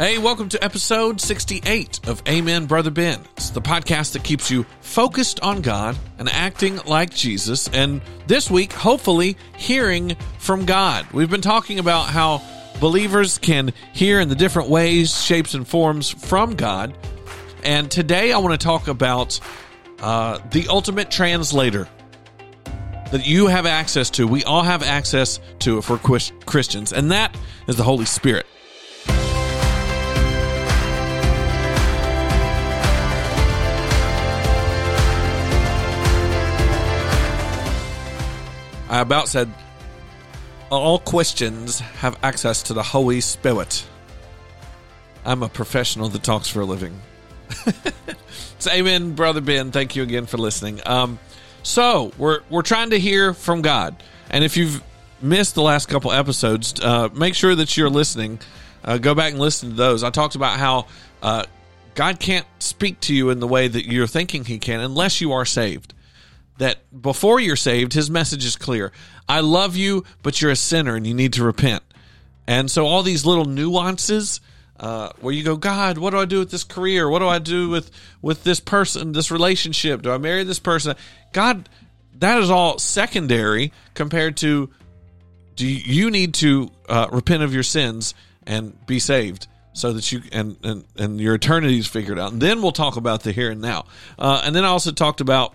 Hey, welcome to episode 68 of Amen, Brother Ben. It's the podcast that keeps you focused on God and acting like Jesus. And this week, hopefully, hearing from God. We've been talking about how believers can hear in the different ways, shapes, and forms from God. And today, I want to talk about uh, the ultimate translator that you have access to. We all have access to it for Christians, and that is the Holy Spirit. I about said, all questions have access to the Holy Spirit. I'm a professional that talks for a living. so, amen, brother Ben. Thank you again for listening. Um, so we're we're trying to hear from God, and if you've missed the last couple episodes, uh, make sure that you're listening. Uh, go back and listen to those. I talked about how uh, God can't speak to you in the way that you're thinking He can unless you are saved that before you're saved, his message is clear. I love you, but you're a sinner and you need to repent. And so all these little nuances uh, where you go, God, what do I do with this career? What do I do with with this person, this relationship? Do I marry this person? God, that is all secondary compared to do you need to uh, repent of your sins and be saved so that you and and, and your eternity is figured out. And then we'll talk about the here and now. Uh, and then I also talked about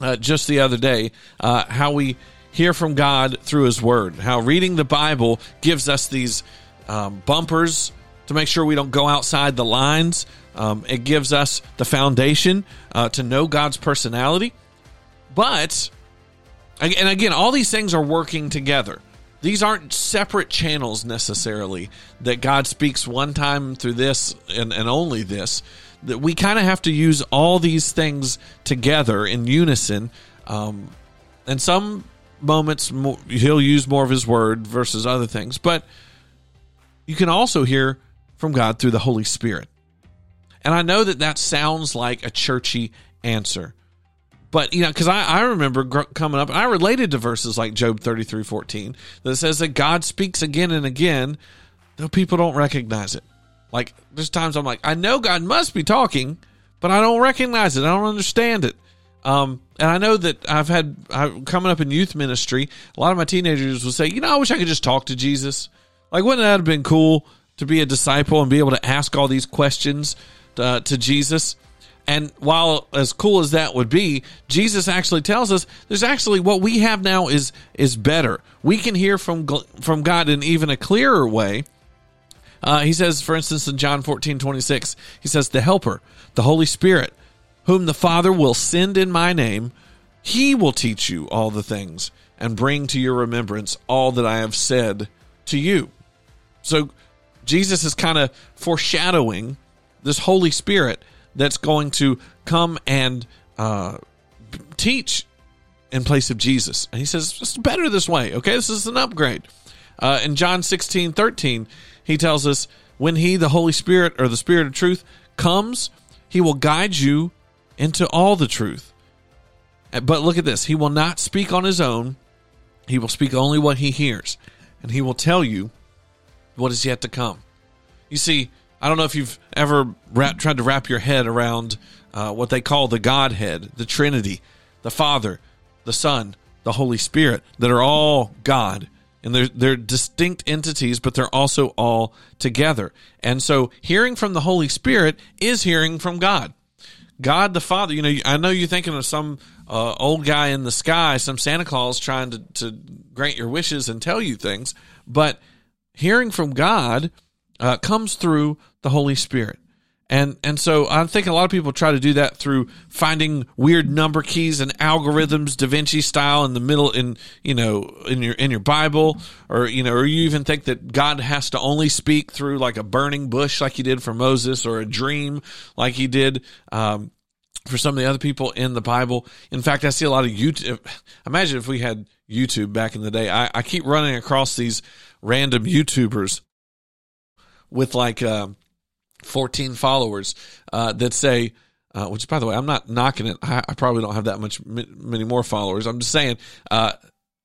uh, just the other day uh, how we hear from God through His Word, how reading the Bible gives us these um, bumpers to make sure we don't go outside the lines. Um, it gives us the foundation uh, to know God's personality. But, and again, all these things are working together. These aren't separate channels necessarily that God speaks one time through this and, and only this we kind of have to use all these things together in unison. Um, and some moments he'll use more of his word versus other things, but you can also hear from God through the Holy Spirit. And I know that that sounds like a churchy answer. But, you know, because I, I remember gr- coming up and I related to verses like Job 33 14 that says that God speaks again and again, though people don't recognize it. Like there's times I'm like, I know God must be talking, but I don't recognize it. I don't understand it. Um, and I know that I've had I, coming up in youth ministry, a lot of my teenagers will say, you know, I wish I could just talk to Jesus. Like, wouldn't that have been cool to be a disciple and be able to ask all these questions to, uh, to Jesus? And while as cool as that would be, Jesus actually tells us there's actually what we have now is is better. We can hear from from God in even a clearer way uh, he says, for instance, in John 14, 26, he says, The Helper, the Holy Spirit, whom the Father will send in my name, he will teach you all the things and bring to your remembrance all that I have said to you. So Jesus is kind of foreshadowing this Holy Spirit that's going to come and uh, teach in place of Jesus. And he says, it's better this way. Okay, this is an upgrade. Uh, in John 16, 13, he tells us when he, the Holy Spirit or the Spirit of truth, comes, he will guide you into all the truth. But look at this He will not speak on his own, he will speak only what he hears, and he will tell you what is yet to come. You see, I don't know if you've ever wrap, tried to wrap your head around uh, what they call the Godhead, the Trinity, the Father, the Son, the Holy Spirit, that are all God and they're they're distinct entities but they're also all together. And so hearing from the holy spirit is hearing from god. God the father you know i know you're thinking of some uh, old guy in the sky some santa claus trying to, to grant your wishes and tell you things but hearing from god uh, comes through the holy spirit and and so I think a lot of people try to do that through finding weird number keys and algorithms, Da Vinci style, in the middle in you know in your in your Bible, or you know, or you even think that God has to only speak through like a burning bush, like He did for Moses, or a dream, like He did. Um, for some of the other people in the Bible. In fact, I see a lot of YouTube. Imagine if we had YouTube back in the day. I, I keep running across these random YouTubers with like, uh, 14 followers uh, that say, uh, which by the way, I'm not knocking it. I, I probably don't have that much many more followers. I'm just saying, uh,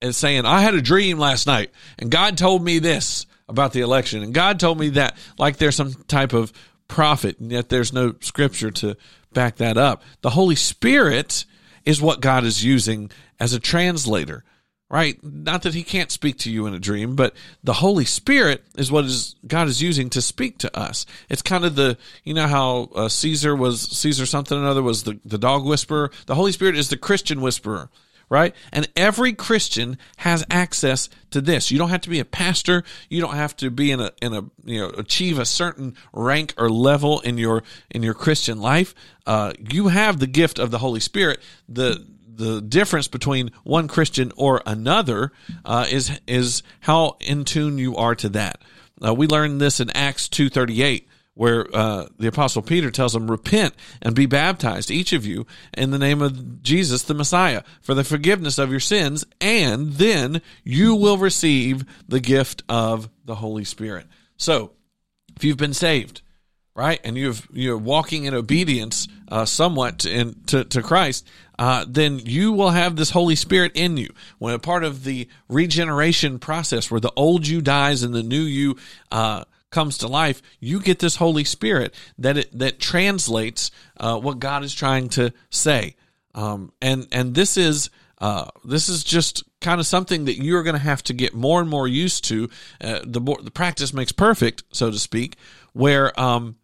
it's saying I had a dream last night and God told me this. about the election. And God told me that like there's some type of prophet, and yet there's no scripture to back that up. The Holy Spirit is what God is using as a translator right? Not that he can't speak to you in a dream, but the Holy Spirit is what is God is using to speak to us. It's kind of the you know how uh, Cesar was Cesar something another was the the dog whisperer. The Holy Spirit is the Christian whisperer. Right? And every Christian has access to this. You don't have to be a pastor. You don't have to be in a, in a, you know, achieve a certain rank or level in your, in your Christian life. Uh, you have the gift of the Holy Spirit. The, the difference between one Christian or another uh, is is how in tune you are to that. Uh, we learned this in Acts two thirty eight, where uh, the apostle Peter tells them, "Repent and be baptized, each of you, in the name of Jesus the Messiah, for the forgiveness of your sins, and then you will receive the gift of the Holy Spirit." So, if you've been saved, right, and you've you're walking in obedience uh, somewhat to, in, to, to Christ, uh, then you will have this Holy Spirit in you. When a part of the regeneration process, where the old you dies and the new you uh, comes to life, you get this Holy Spirit that it, that translates uh, what God is trying to say. Um, and and this is uh, this is just kind of something that you're going to have to get more and more used to. Uh, the the practice makes perfect, so to speak. Where um,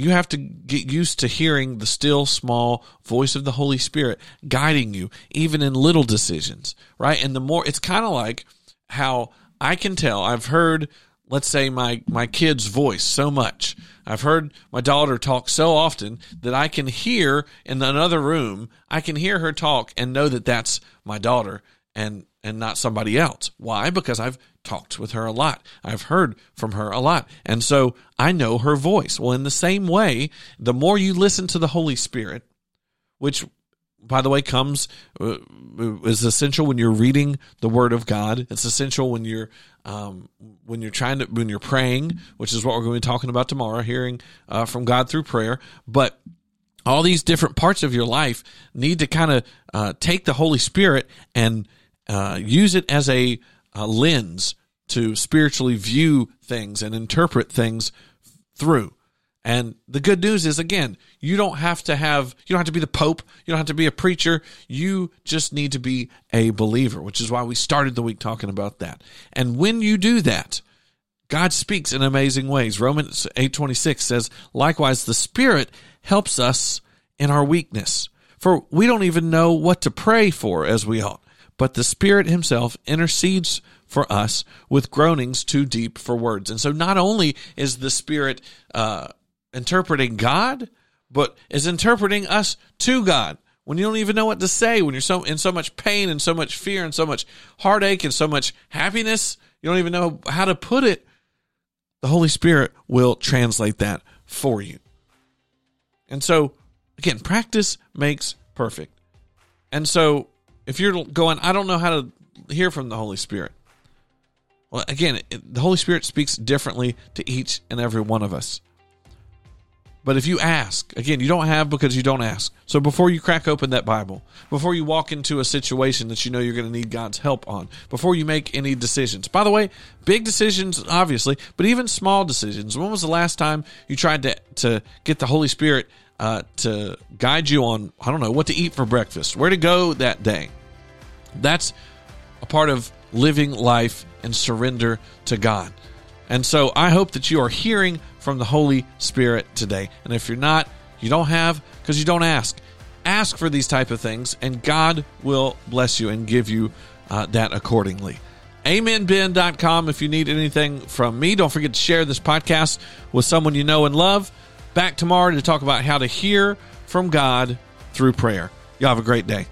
you have to get used to hearing the still small voice of the Holy Spirit guiding you, even in little decisions, right? And the more, it's kind of like how I can tell, I've heard, let's say, my, my kid's voice so much. I've heard my daughter talk so often that I can hear in another room, I can hear her talk and know that that's my daughter and, and not somebody else. Why? Because I've talked with her a lot. I've heard from her a lot. And so I know her voice. Well, in the same way, the more you listen to the Holy Spirit, which by the way comes uh, is essential when you're reading the word of god it's essential when you're um, when you're trying to when you're praying which is what we're going to be talking about tomorrow hearing uh, from god through prayer but all these different parts of your life need to kind of uh, take the holy spirit and uh, use it as a uh, lens to spiritually view things and interpret things through. And the good news is again, you don't have to have you don't have to be the pope, you don't have to be a preacher, you just need to be a believer, which is why we started the week talking about that. And when you do that, God speaks in amazing ways. Romans 8:26 says, "Likewise the Spirit helps us in our weakness, for we don't even know what to pray for as we ought, but the Spirit himself intercedes for us with groanings too deep for words. And so not only is the Spirit uh, interpreting God, but is interpreting us to God. When you don't even know what to say, when you're so in so much pain and so much fear and so much heartache and so much happiness, you don't even know how to put it. The Holy Spirit will translate that for you. And so, again, practice makes perfect. And so, if you're going, I don't know how to hear from the Holy Spirit. Well, again, it, the Holy Spirit speaks differently to each and every one of us. But if you ask, again, you don't have because you don't ask. So before you crack open that Bible, before you walk into a situation that you know you're going to need God's help on, before you make any decisions. By the way, big decisions, obviously, but even small decisions. When was the last time you tried to, to get the Holy Spirit uh, to guide you on, I don't know, what to eat for breakfast, where to go that day? That's a part of living life and surrender to God. And so I hope that you are hearing from the Holy Spirit today. And if you're not, you don't have because you don't ask. Ask for these type of things, and God will bless you and give you uh, that accordingly. AmenBen.com if you need anything from me. Don't forget to share this podcast with someone you know and love. Back tomorrow to talk about how to hear from God through prayer. Y'all have a great day.